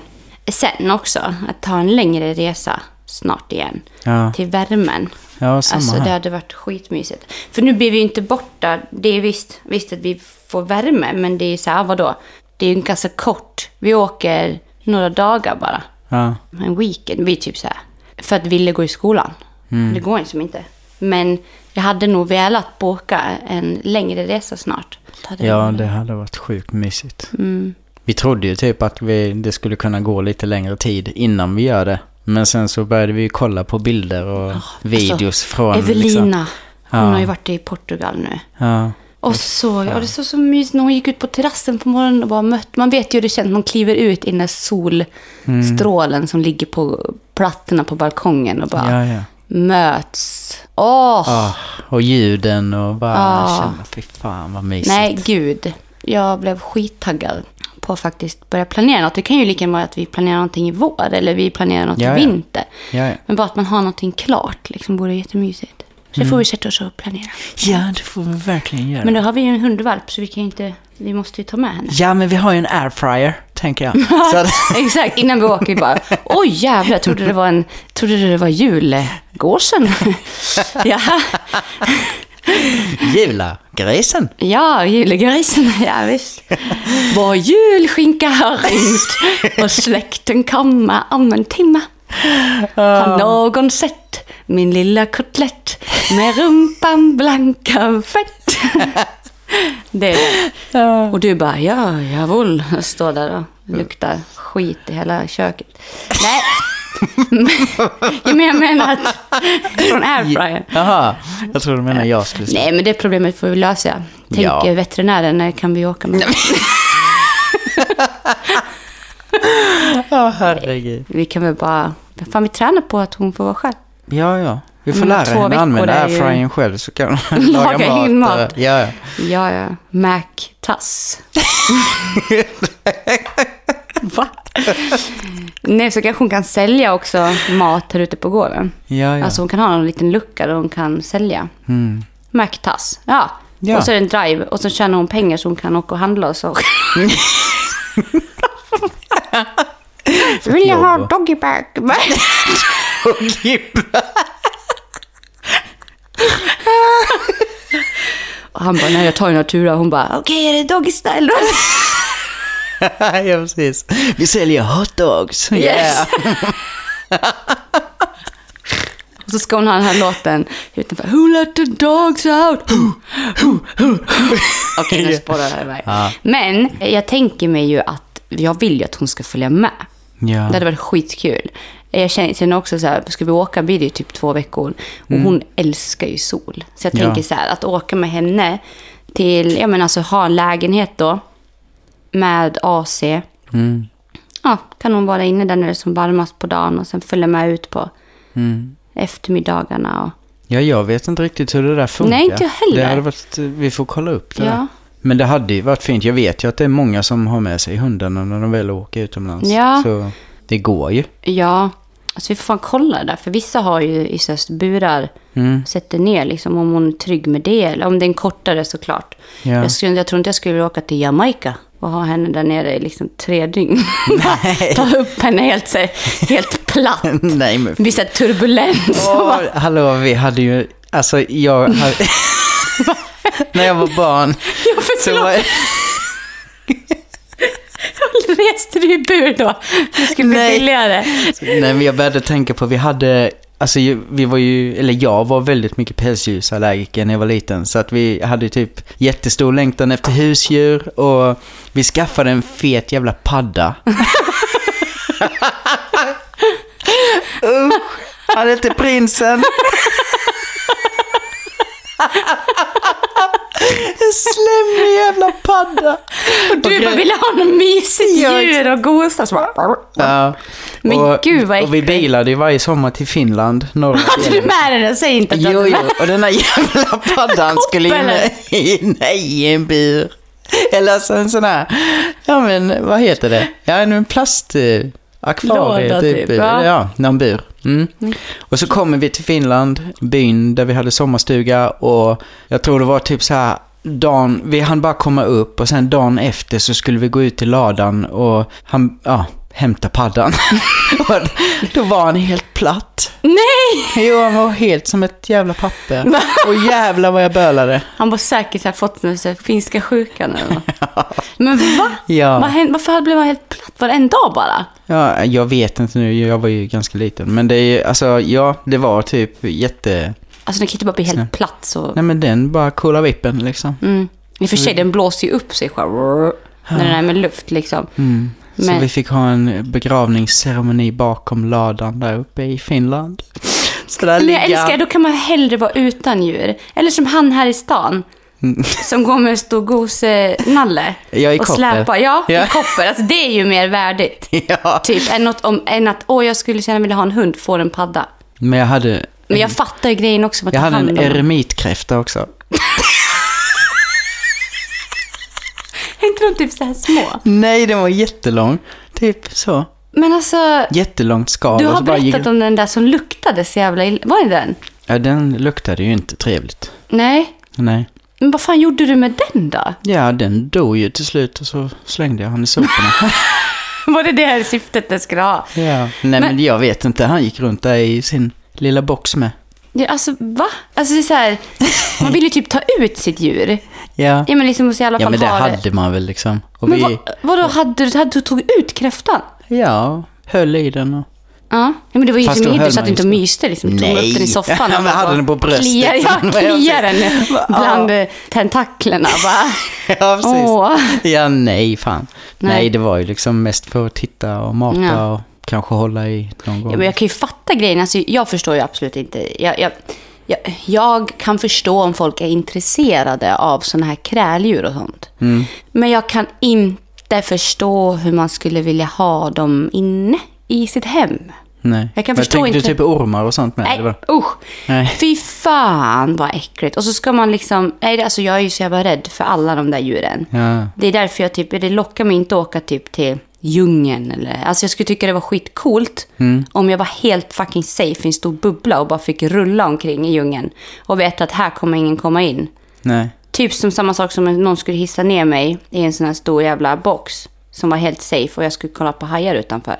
sen också. Att ta en längre resa snart igen. Ja. Till värmen. Ja, samma Alltså det hade varit skitmysigt. För nu blir vi ju inte borta. Det är visst, visst att vi får värme, men det är så här, vadå? Det är ju ganska kort. Vi åker några dagar bara. Ja. En weekend. Vi är typ så här. För att Ville går i skolan. Mm. Det går liksom inte. Men jag hade nog velat boka en längre resa snart. Hade ja, det hade varit sjukt mysigt. Mm. Vi trodde ju typ att vi, det skulle kunna gå lite längre tid innan vi gör det. Men sen så började vi kolla på bilder och videos Alltså, från... Evelina. Liksom, Hon Ja. har ju varit i Portugal nu. ja. Och så och det såg så mysigt när hon gick ut på terrassen på morgonen och bara mött. Man vet ju hur det känns, man kliver ut i den där solstrålen som ligger på plattorna på balkongen och bara ja, ja. möts. Åh! Ah, och ljuden och bara Ja. känna, fy fan vad mysigt. Nej, gud. Jag blev skittaggad på att faktiskt börja planera något. Det kan ju lika gärna vara att vi planerar någonting i vår eller vi planerar något Ja, i vinter. Ja, ja. Men bara att man har någonting klart liksom vore jättemysigt. Så Mm. det får vi sätta oss och planera. ja, det får vi verkligen göra. Men nu har vi ju en hundvalp så vi kan ju inte, vi måste ju ta med henne. Ja, men vi har ju en airfryer, tänker jag. Att, Exakt, innan vi åker vi bara, oj jävlar, jag trodde det var en, trodde det var julgåsen. ja, Julagrisen. ja, julgrisen, ja visst. Vår julskinka har ringt och släkten kommer om en timme. Har någon sett min lilla kotlett med rumpan blank av fett? Det är det. Och du bara, ja, jawohl. Jag står där och luktar skit i hela köket. Nej. men jag menar att från airfryer. Jaha, jag tror du menar jag skulle säga. Nej, men det problemet får vi lösa. Tänk Ja. veterinären, när kan vi åka med? Ja, herregud. Vi kan väl bara... Fan, vi tränar på att hon får vara själv. Ja, ja. Vi får Men lära henne veckor använda ju- airfryern själv så kan hon Laga laga mat. mat. och- Ja, ja. Ja, ja. Mac-tass. Va? Nej, så kanske hon kan sälja också mat här ute på gården. Ja, ja. Alltså hon kan ha en liten lucka där hon kan sälja. Mm. Mac-tass. Ja. Ja. Och så är det en drive och så tjänar hon pengar så hon kan åka och handla och så. Vill jag ha jobb. doggybag? Och han bara, nej jag tar ju natura. Hon bara, okej är det doggy style då? ja, precis. Vi säljer hotdogs. Yes. Och så ska hon ha den här låten utanför. Who let the dogs out? Okej, nu spårar det här iväg. Ja. Men jag tänker mig ju att jag vill ju att hon ska följa med. Ja. Det hade varit skitkul. Jag känner känner också så här, ska vi åka blir det ju typ två veckor. Och Mm. hon älskar ju sol. Så jag Ja. tänker så här, att åka med henne till, ja men alltså ha en lägenhet då. Med AC. Mm. Ja, kan hon vara inne där när det är som varmast på dagen och sen följa med ut på Mm. eftermiddagarna. Och, Ja, jag vet inte riktigt hur det där funkar. Nej, inte jag heller. Det hade varit, vi får kolla upp det Ja. Men det hade ju varit fint. Jag vet ju att det är många som har med sig hundarna när de väl åker utomlands. Ja. Så det går ju. ja, alltså vi får fan kolla det där. För vissa har ju i burar, Mm. sätter ner liksom om hon är trygg med det. Eller om det är en kortare såklart. Ja. Jag, skulle, jag tror inte jag skulle åka till Jamaica och ha henne där nere i liksom tre dygn. Ta upp henne helt, helt platt. Nej, men... Det blir så här turbulens. Åh, hallå, vi hade ju... Alltså, jag... Hade... när jag var barn Ja, så var... Reste du i bur då? Det skulle bli Nej. billigare. Nej, men jag började tänka på, vi hade, alltså vi var ju, eller jag var väldigt mycket pälsdjursallergiker när jag var liten. Så att vi hade typ jättestor längtan efter husdjur och vi skaffade en fet jävla padda. Usch, han hette prinsen. En slemmig jävla padda. Och du bara gre- ville ha något mysigt djur och gosa. Så bara, Ja. Men och, gud, vad Och vi äckligt. bilade ju varje sommar till Finland. Norra Hade du med den? Säg inte att du Jo, jo, och den här jävla paddan skulle in i, en bur. Eller alltså en sån här, ja men vad heter det? Ja, en plast... Eh, typ. typ, ja. ja. någon bur. Mm. Och så kommer vi till Finland, byn där vi hade sommarstuga och jag tror det var typ så här dagen, vi hann bara komma upp och sen dagen efter så skulle vi gå ut till ladan och han, ja, hämta paddan. och då var han helt platt. Nej! Jo, han var helt som ett jävla papper. Och jävlar vad jag bölade. Han var säkert här, fått den här, finska sjukan eller något. Men va? Ja. Vad hände? Varför blev han helt platt? Var det en dag bara? Ja, jag vet inte nu, jag var ju ganska liten. Men det är alltså, ja, det var typ jätte... Alltså den kan inte bara bli helt platt så... Nej men den bara coola vippen liksom. Mm. I och för sig, den blåser ju upp sig själv. När den är med luft liksom. Mm. Så Men- vi fick ha en begravningsceremoni bakom ladan där uppe i Finland. Så där Men jag ligga... älskar, då kan man hellre vara utan djur. Eller som han här i stan. Som går med en stor gosenalle. Ja, i och släpar. Ja, Ja. i koppel. Alltså det är ju mer värdigt. Ja. Typ än, något om, än att, åh jag skulle gärna vilja ha en hund, får en padda. Men jag hade... Men jag fattar ju grejen också att Jag hade en eremitkräfta också. Är inte de typ så här små? Nej, den var jättelång. Typ så. Men alltså, Jättelångt skal. du har bara gick- berättat om den där som luktade så jävla illa. Var det den? Ja, den luktade ju inte trevligt. Nej. Nej. Men vad fan gjorde du med den då? Ja, den dog ju till slut och så slängde jag han i soporna. Var det det här syftet den skulle ha? ja. Nej, men... Men- jag vet inte. Han gick runt där i sin lilla box med. Ja, alltså va? Alltså det är så här, man vill ju typ ta ut sitt dür. Ja. Ja men liksom måste i alla fall Ja, men det ha hade man väl liksom. Och Men vi, vad, vadå, hade du, hade du tagit ut kräftan? ja, höll i den och... Ja, ja men det var ju Fast inte då min, höll du inte myste liksom. Du tog Nej. upp den i soffan Ja, men hade bara den på bröstet. Kliar, ja, Vad jag kliar den bland eh, tentaklerna bara. Ja, precis. Åh. Ja, nej, fan. Nej. Nej. det var ju liksom mest för att titta och mata Ja. och kanske hålla i någon gång. Ja, men jag kan ju fatta grejen. Alltså, jag förstår ju absolut inte. Jag, jag, jag, jag kan förstå om folk är intresserade av sådana här kräldjur och sånt. Mm. Men jag kan inte förstå hur man skulle vilja ha dem inne i sitt hem. Nej. Jag kan men förstå tänkte inte- du typ ormar och sånt med? Nej, eller? usch. Nej. Fy fan vad äckligt. Och så ska man liksom... Nej, alltså jag är ju så jävla rädd för alla de där djuren. Ja. Det är därför jag typ... Det lockar mig inte att åka typ till djungeln eller... Alltså jag skulle tycka det var skitcoolt om jag var helt fucking safe i en stor bubbla och bara fick rulla omkring i djungeln. Och veta att här kommer ingen komma in. Nej. Typ som samma sak som om någon skulle hissa ner mig i en sån här stor jävla box. Som var helt safe och jag skulle kolla på hajar utanför.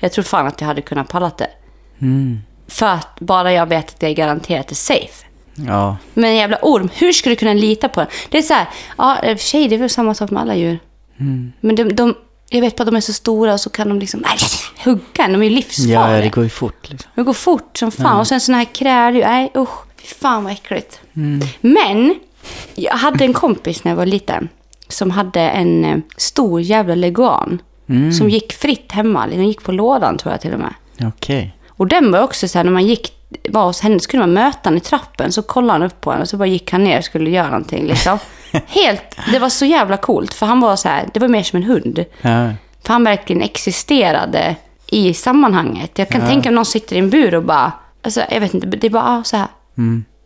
Jag tror fan att jag hade kunnat pallat det. För att bara jag vet att det är garanterat är safe. Ja. Men en jävla orm, hur ska du kunna lita på den? Det är så här, ja sig det är väl samma sak med alla djur. Men de, de, jag vet bara att de är så stora och så kan de liksom hugga en. De är ju Ja, livsfarliga. det går ju fort liksom. Det går fort som fan. Och sen såna här kräldjur. Nej usch, fy fan vad äckligt. Men, jag hade en kompis när jag var liten. Som hade en eh, stor jävla leguan. Som gick fritt hemma. Den gick på lådan tror jag till och med. Okej. Och den var också så här, när man gick, var hos henne, så kunde man möta honom i trappen. Så kollade han upp på henne och så bara gick han ner och skulle göra någonting liksom. Helt, det var så jävla coolt. För han var så här, det var mer som en hund. Ja. För han verkligen existerade i sammanhanget. Jag kan tänka om någon sitter i en bur och bara, alltså jag vet inte, det är bara ah, så här.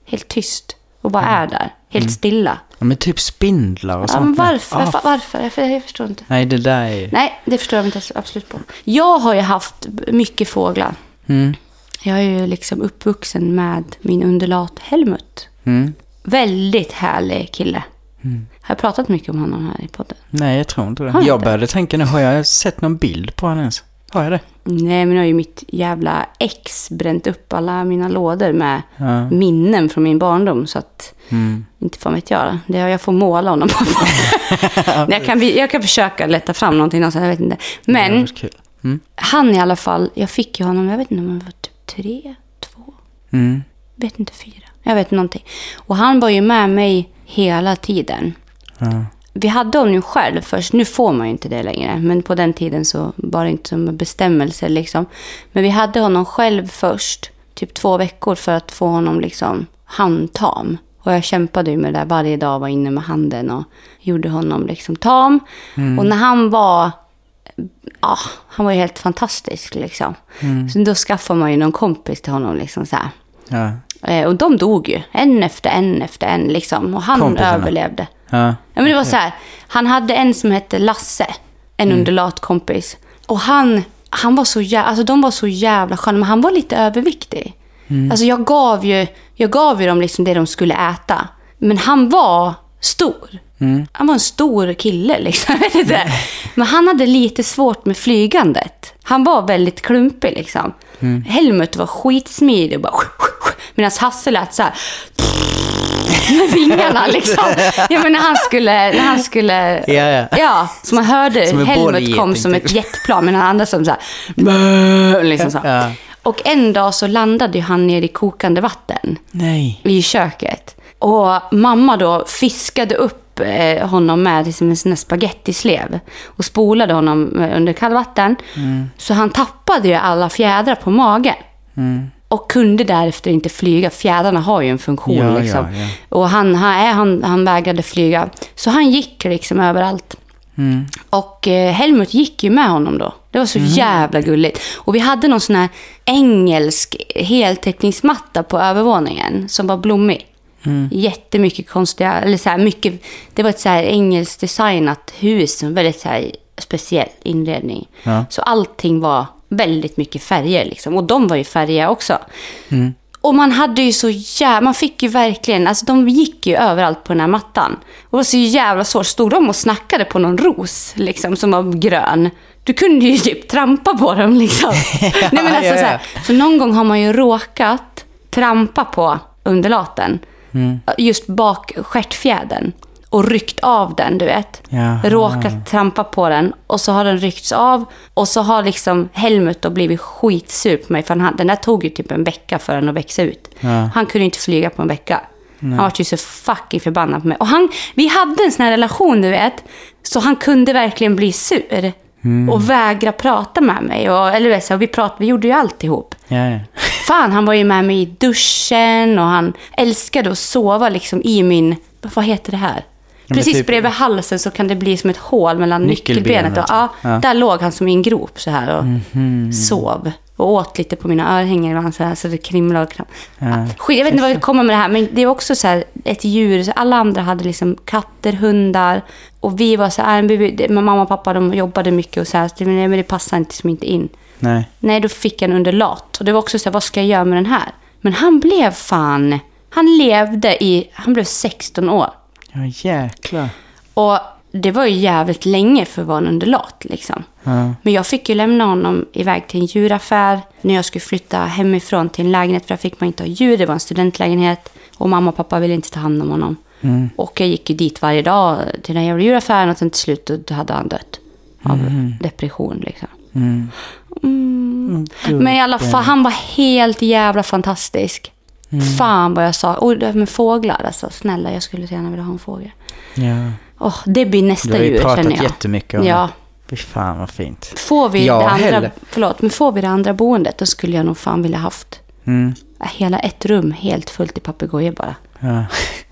Helt tyst. Och bara är där. Helt stilla. ja, men typ spindlar och Ja, sånt. men varför? Varför? varför? Jag, jag förstår inte. Nej, det där är... Nej, det förstår jag inte absolut på. Jag har ju haft mycket fåglar. Mm. Jag är ju liksom uppvuxen med min undulat Helmut. Mm. Väldigt härlig kille. Har jag pratat mycket om honom här i podden? Nej, jag tror inte det. Har Jag inte? började tänka nu, har jag sett någon bild på honom ens? Har jag det? Nej, men nu har ju mitt jävla ex bränt upp alla mina lådor med Ja. minnen från min barndom. Så att, Mm. inte fan vet jag. Det jag får måla honom jag, kan, jag kan försöka leta fram någonting, någonstans, jag vet inte. Men kul. Mm. han i alla fall, jag fick ju honom, jag vet inte om det var tre, två, Mm. vet inte fyra. Jag vet någonting. Och han var ju med mig hela tiden. Ja. Vi hade honom ju själv först. Nu får man ju inte det längre. Men på den tiden så var det inte som en bestämmelse liksom. Men vi hade honom själv först. Typ två veckor för att få honom liksom handtam. Och jag kämpade ju med det där varje dag, var inne med handen och gjorde honom liksom tam. Och när han var, ja, han var ju helt fantastisk liksom. Så då skaffade man ju någon kompis till honom liksom så här. Ja. Eh, Och de dog ju, en efter en efter en liksom. Och han Kompisarna? överlevde. Ja. Ja, men det var så här, han hade en som hette Lasse, en Mm. underlatkompis. Och han, han var så jävla, alltså de var så jävla sköna, men han var lite överviktig. Mm. Alltså jag gav ju, jag gav ju dem liksom det de skulle äta. Men han var stor. Mm. Han var en stor kille liksom. Vet inte. Men han hade lite svårt med flygandet. Han var väldigt klumpig liksom. Mm. Helmut var skitsmidig och bara... Medan Hasse lät så här med vingarna liksom. Ja, men när han skulle... När han skulle Ja, ja. ja, så man hörde Helmut kom som typ. ett jetplan, men han andra som så här... Liksom så. Ja. Och en dag så landade han ner i kokande vatten Nej. i köket. Och mamma då fiskade upp eh, honom med liksom sån här spagettislev och spolade honom eh, under kallvatten. Mm. Så han tappade ju alla fjädrar på magen. Mm. Och kunde därefter inte flyga. Fjädrarna har ju en funktion. Ja, liksom. ja, ja. Och han, han, han, han vägrade flyga. Så han gick liksom överallt. Mm. Och eh, Helmut gick ju med honom då. Det var så Mm. jävla gulligt. Och vi hade någon sån här engelsk heltäckningsmatta på övervåningen som var blommig. Mm. Jättemycket konstiga, eller så här mycket, det var ett så här engelskt designat hus, en väldigt så här speciell inredning. Ja. Så allting var väldigt mycket färger liksom. Och de var ju färgiga också. Mm. Och man hade ju så jävla, man fick ju verkligen, alltså de gick ju överallt på den här mattan. Och det var så jävla svårt. Stod de och snackade på någon ros, liksom, som var grön. Du kunde ju typ trampa på dem liksom. Nej, men alltså, ja, ja. Så, här, så någon gång har man ju råkat trampa på underlaten. Mm. Just bak stjärtfjädern. Och ryckt av den, du vet. Jaha. Råkat trampa på den och så har den ryckts av. Och så har liksom Helmut då blivit skitsur på mig. För han, den där tog ju typ en vecka för den att växa ut. Ja. Han kunde inte flyga på en vecka. Han var ju så fucking förbannad på mig. Och han, vi hade en sån här relation, du vet. Så han kunde verkligen bli sur. Och vägra prata med mig. Och, eller så, vi, prat, vi gjorde ju allt ihop. Ja, ja. Fan, han var ju med mig i duschen och han älskade att sova liksom i min... Vad heter det här? Precis typ- bredvid halsen så kan det bli som ett hål mellan Nyckelbenet. Och, ja, Ja. Där låg han som i en grop så här och sov. Och åt lite på mina örhängen ibland så, här, så det krimlade och kram. Ja. Skit, jag vet inte vad jag komma med det här, men det är också så här ett djur. Så alla andra hade liksom katter, hundar. Och vi var så här, mamma och pappa de jobbade mycket och så här, så det, men det passade inte som inte in. Nej. Nej, då fick en underlat. Och det var också så här, vad ska jag göra med den här? Men han blev fan... Han levde i... Han blev 16 år. Ja, jäklar. Och det var ju jävligt länge för att vara en underlat liksom. Ja. Men jag fick ju lämna honom iväg till en djuraffär när jag skulle flytta hemifrån till en lägenhet. För där fick man inte ha djur, det var en studentlägenhet. Och mamma och pappa ville inte ta hand om honom. Och jag gick ju dit varje dag till den jävla djuraffären och sen till slut då hade han dött. Av depression liksom. Mm. Men i alla fall, han var helt jävla fantastisk. Mm. Fan vad jag sa. Och med fåglar, alltså. Snälla, jag skulle så gärna vilja ha en fågel. Ja. Åh, det blir Du nästa har ju djur, pratat känner jag. jättemycket om Ja. det. Fy fan vad fint. Får vi, Ja, det andra, heller. förlåt, men får vi det andra boendet, då skulle jag nog fan vilja haft Mm. hela ett rum helt fullt i papegojor bara. Ja.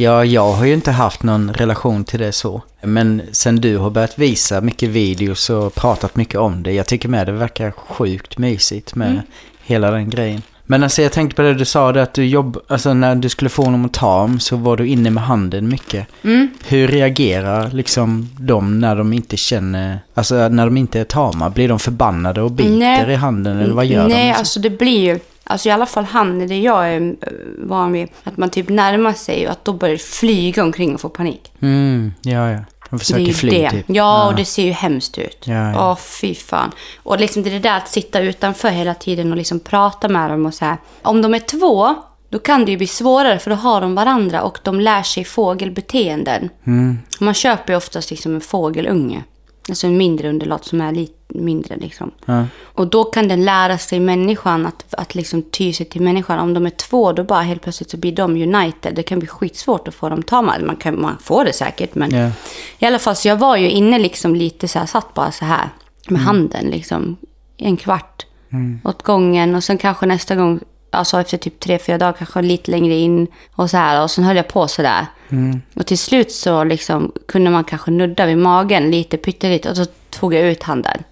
ja, jag har ju inte haft någon relation till det så. Men sen du har börjat visa mycket videos och pratat mycket om det. Jag tycker med det verkar sjukt mysigt med Mm. hela den grejen. Men alltså jag tänkte på det du sa, det att du jobb, alltså när du skulle få honom att ta så var du inne med handen mycket. Mm. Hur reagerar liksom de när de inte känner, alltså när de inte är tama? Blir de förbannade och biter Nej. i handen eller vad gör de? Nej, alltså det blir ju... Alltså i alla fall han, det jag är eh, van vid, att man typ närmar sig och att då börjar flyga omkring och få panik. Mm, ja, ja. De försöker det är fly det. typ. Ja, och det ser ju hemskt ut. Ja, ja. Åh, fy fan. Och liksom det är det där att sitta utanför hela tiden och liksom prata med dem och så här. Om de är två, då kan det ju bli svårare för då har de varandra och de lär sig fågelbeteenden. Mm. Man köper ju oftast liksom en fågelunge. Alltså en mindre underlat som är lite mindre liksom. Ja. Och då kan den lära sig människan att, att liksom ty sig till människan. Om de är två, då bara helt plötsligt så blir de united. Det kan bli skitsvårt att få dem tama. Man, kan, man får det säkert, men Ja. i alla fall så jag var ju inne liksom lite så här, satt bara så här med handen liksom. En kvart åt gången och sen kanske nästa gång alltså efter typ tre, fyra dagar, kanske lite längre in och så här. Och sen höll jag på så där. Och till slut så liksom kunde man kanske nudda vid magen lite pyttelite och så tog jag ut handen.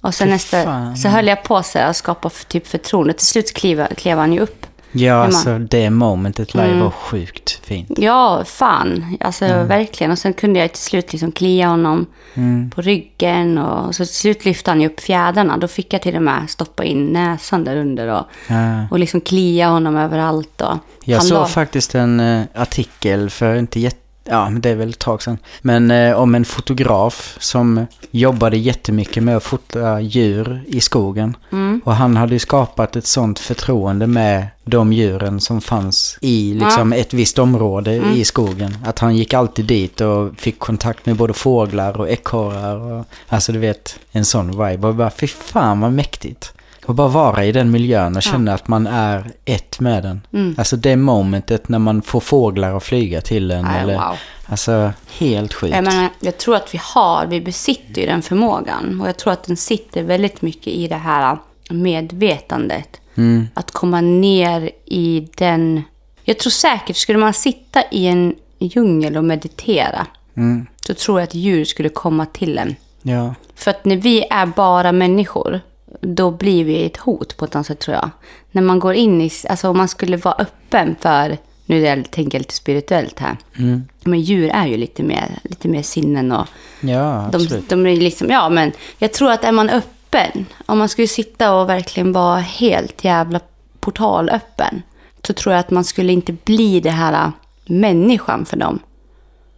Och sen nästa, så höll jag på så här och skapade för, typ förtroende. Till slut klev, klev han ju upp. Ja, man- alltså det momentet lär ju Mm. vara sjukt fint. Ja, fan. Alltså verkligen. Och sen kunde jag till slut liksom klia honom Mm. på ryggen. Och så till slut lyfte han ju upp fjädrarna. Då fick jag till och med stoppa in näsan där under. Och, Ja. och liksom klia honom överallt. Och Jag såg la- faktiskt en eh, artikel för inte jätte... Ja, men det är väl ett tag sedan. Men eh, om en fotograf som jobbade jättemycket med att fota djur i skogen. Mm. Och han hade ju skapat ett sånt förtroende med de djuren som fanns i liksom ett visst område Mm. i skogen. Att han gick alltid dit och fick kontakt med både fåglar och ekorrar. Och, alltså du vet, en sån vibe. Och bara, fy fan vad mäktigt. Och bara vara i den miljön och känna att man är ett med den. Mm. Alltså det momentet när man får fåglar att flyga till en. Nej, eller, wow. Alltså helt sjukt. Jag, menar, jag tror att vi har, vi besitter ju den förmågan. Och jag tror att den sitter väldigt mycket i det här medvetandet. Mm. Att komma ner i den... Jag tror säkert, skulle man sitta i en djungel och meditera, Mm. så tror jag att djur skulle komma till en. Ja. För att när vi är bara människor, då blir vi ett hot på ett annat sätt tror jag. När man går in i, alltså om man skulle vara öppen för, nu jag, tänker jag lite spirituellt här. Mm. Men djur är ju lite mer, lite mer sinnen och Ja, de, absolut. de är liksom, ja men jag tror att är man öppen, om man skulle sitta och verkligen vara helt jävla portalöppen, så tror jag att man skulle inte bli det här äh, människan för dem.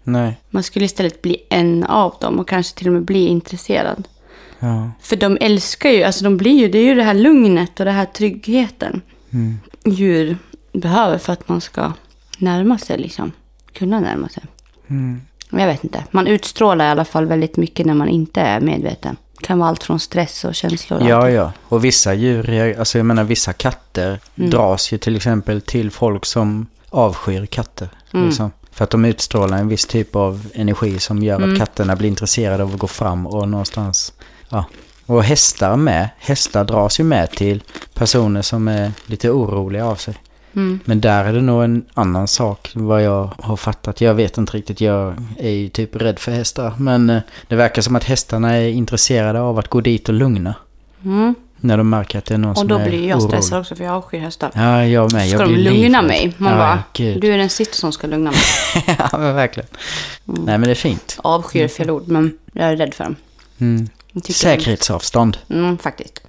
Nej. Man skulle istället bli en av dem och kanske till och med bli intresserad. Ja. För de älskar ju, alltså de blir ju, det är ju det här lugnet och det här tryggheten djur behöver för att man ska närma sig liksom. Kunna närma sig. Jag vet inte. Man utstrålar i alla fall väldigt mycket när man inte är medveten. Det kan vara allt från stress och känslor. och Ja, allt. ja. Och vissa djur, alltså jag menar vissa katter Mm. dras ju till exempel till folk som avskyr katter. Mm. Liksom. För att de utstrålar en viss typ av energi som gör Mm. att katterna blir intresserade av att gå fram och någonstans, ja. Och hästar med. Hästar dras ju med till personer som är lite oroliga av sig. Mm. Men där är det nog en annan sak vad jag har fattat. Jag vet inte riktigt, jag är ju typ rädd för hästar. Men eh, det verkar som att hästarna är intresserade av att gå dit och lugna. Mm. När de märker att det är någon Och som då är blir jag orolig. stressad också för jag avskyr hästar. Ja, jag med. Ska Jag de lugna livrädd. mig? Man ja, bara, gud. du är den sista som ska lugna mig. ja, men verkligen. Nej, men det är fint. Avskyr är fel ord, men jag är rädd för dem. Säkerhetsavstånd. Mm, faktiskt.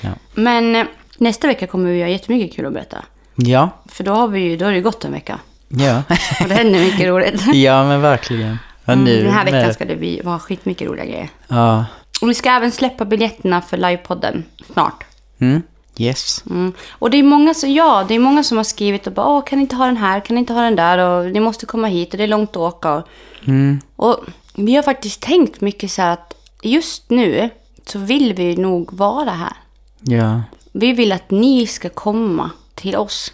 Ja. Men eh, nästa vecka kommer vi ha jättemycket kul att berätta. Ja, För då har, vi ju, då har det gått en vecka. ja. Och det händer mycket roligt. ja, men verkligen. Ja, nu Mm, Den här veckan med- ska det bli, vara skitmycket roliga grejer. Ja. Och vi ska även släppa biljetterna för livepodden snart. Mm. Yes. Mm. Och det är många som, ja, det är många som har skrivit och bara, Åh, kan ni inte ha den här, kan ni inte ha den där och ni måste komma hit och det är långt att åka. Och, Mm. och vi har faktiskt tänkt mycket så här att just nu så vill vi nog vara här. Ja. Vi vill att ni ska komma till oss.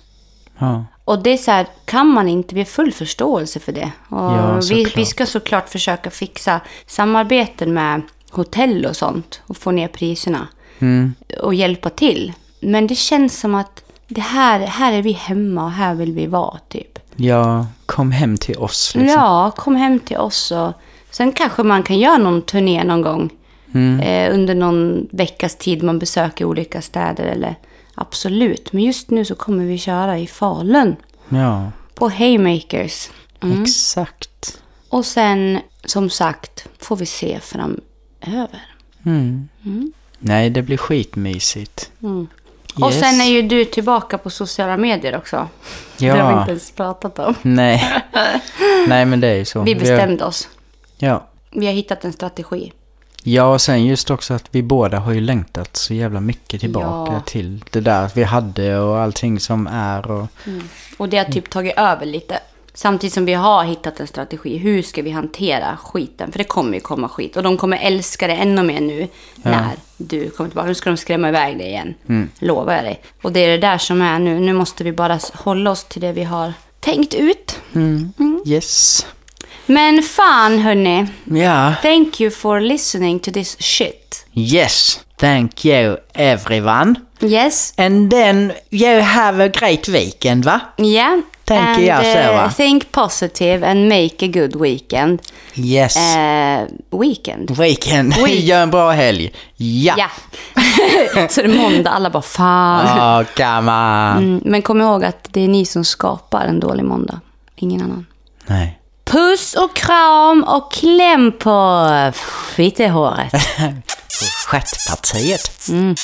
Ja. Och det är så här, kan man inte, vi har full förståelse för det. Och Ja, vi, vi ska såklart försöka fixa samarbeten med hotell och sånt och få ner priserna Mm. och hjälpa till. Men det känns som att det här, här är vi hemma och här vill vi vara typ. Ja, kom hem till oss liksom. Ja, kom hem till oss och sen kanske man kan göra någon turné någon gång. Mm. Eh, under någon veckas tid man besöker olika städer eller absolut. Men just nu så kommer vi köra i Falun Ja, på Haymakers. Mm. exakt. Och sen, som sagt, får vi se framöver. Mm. Nej, det blir skitmysigt. Och Yes. sen är ju du tillbaka på sociala medier också. Det har vi Ja, inte ens pratat om. nej. nej, men det är ju så. Vi har- bestämde oss. Ja. Vi har hittat en strategi. Ja, och sen just också att vi båda har ju längtat så jävla mycket tillbaka Ja. till det där att vi hade och allting som är och... Och det har typ tagit över lite. Samtidigt som vi har hittat en strategi. Hur ska vi hantera skiten? För det kommer ju komma skit. Och de kommer älska det ännu mer nu när du kommer tillbaka. Nu ska de skrämma iväg dig igen. Lovar jag dig. Och det är det där som är nu. Nu måste vi bara hålla oss till det vi har tänkt ut. Yes. Men fan hörni. Ja. Thank you for listening to this shit. Yes. Thank you everyone. Yes. And then you have a great weekend va? Yeah. Tänker jag så, eh, va? think positive and make a good weekend. Yes. Eh, weekend. Weekend. Week. Gör en bra helg. Ja. Ja. Så det är måndag, alla bara fan. Åh, come on. Mm, men kom ihåg att det är ni som skapar en dålig måndag. Ingen annan. Nej. Puss och kram och kläm på fittehåret. Stjärtpartiet. Mm.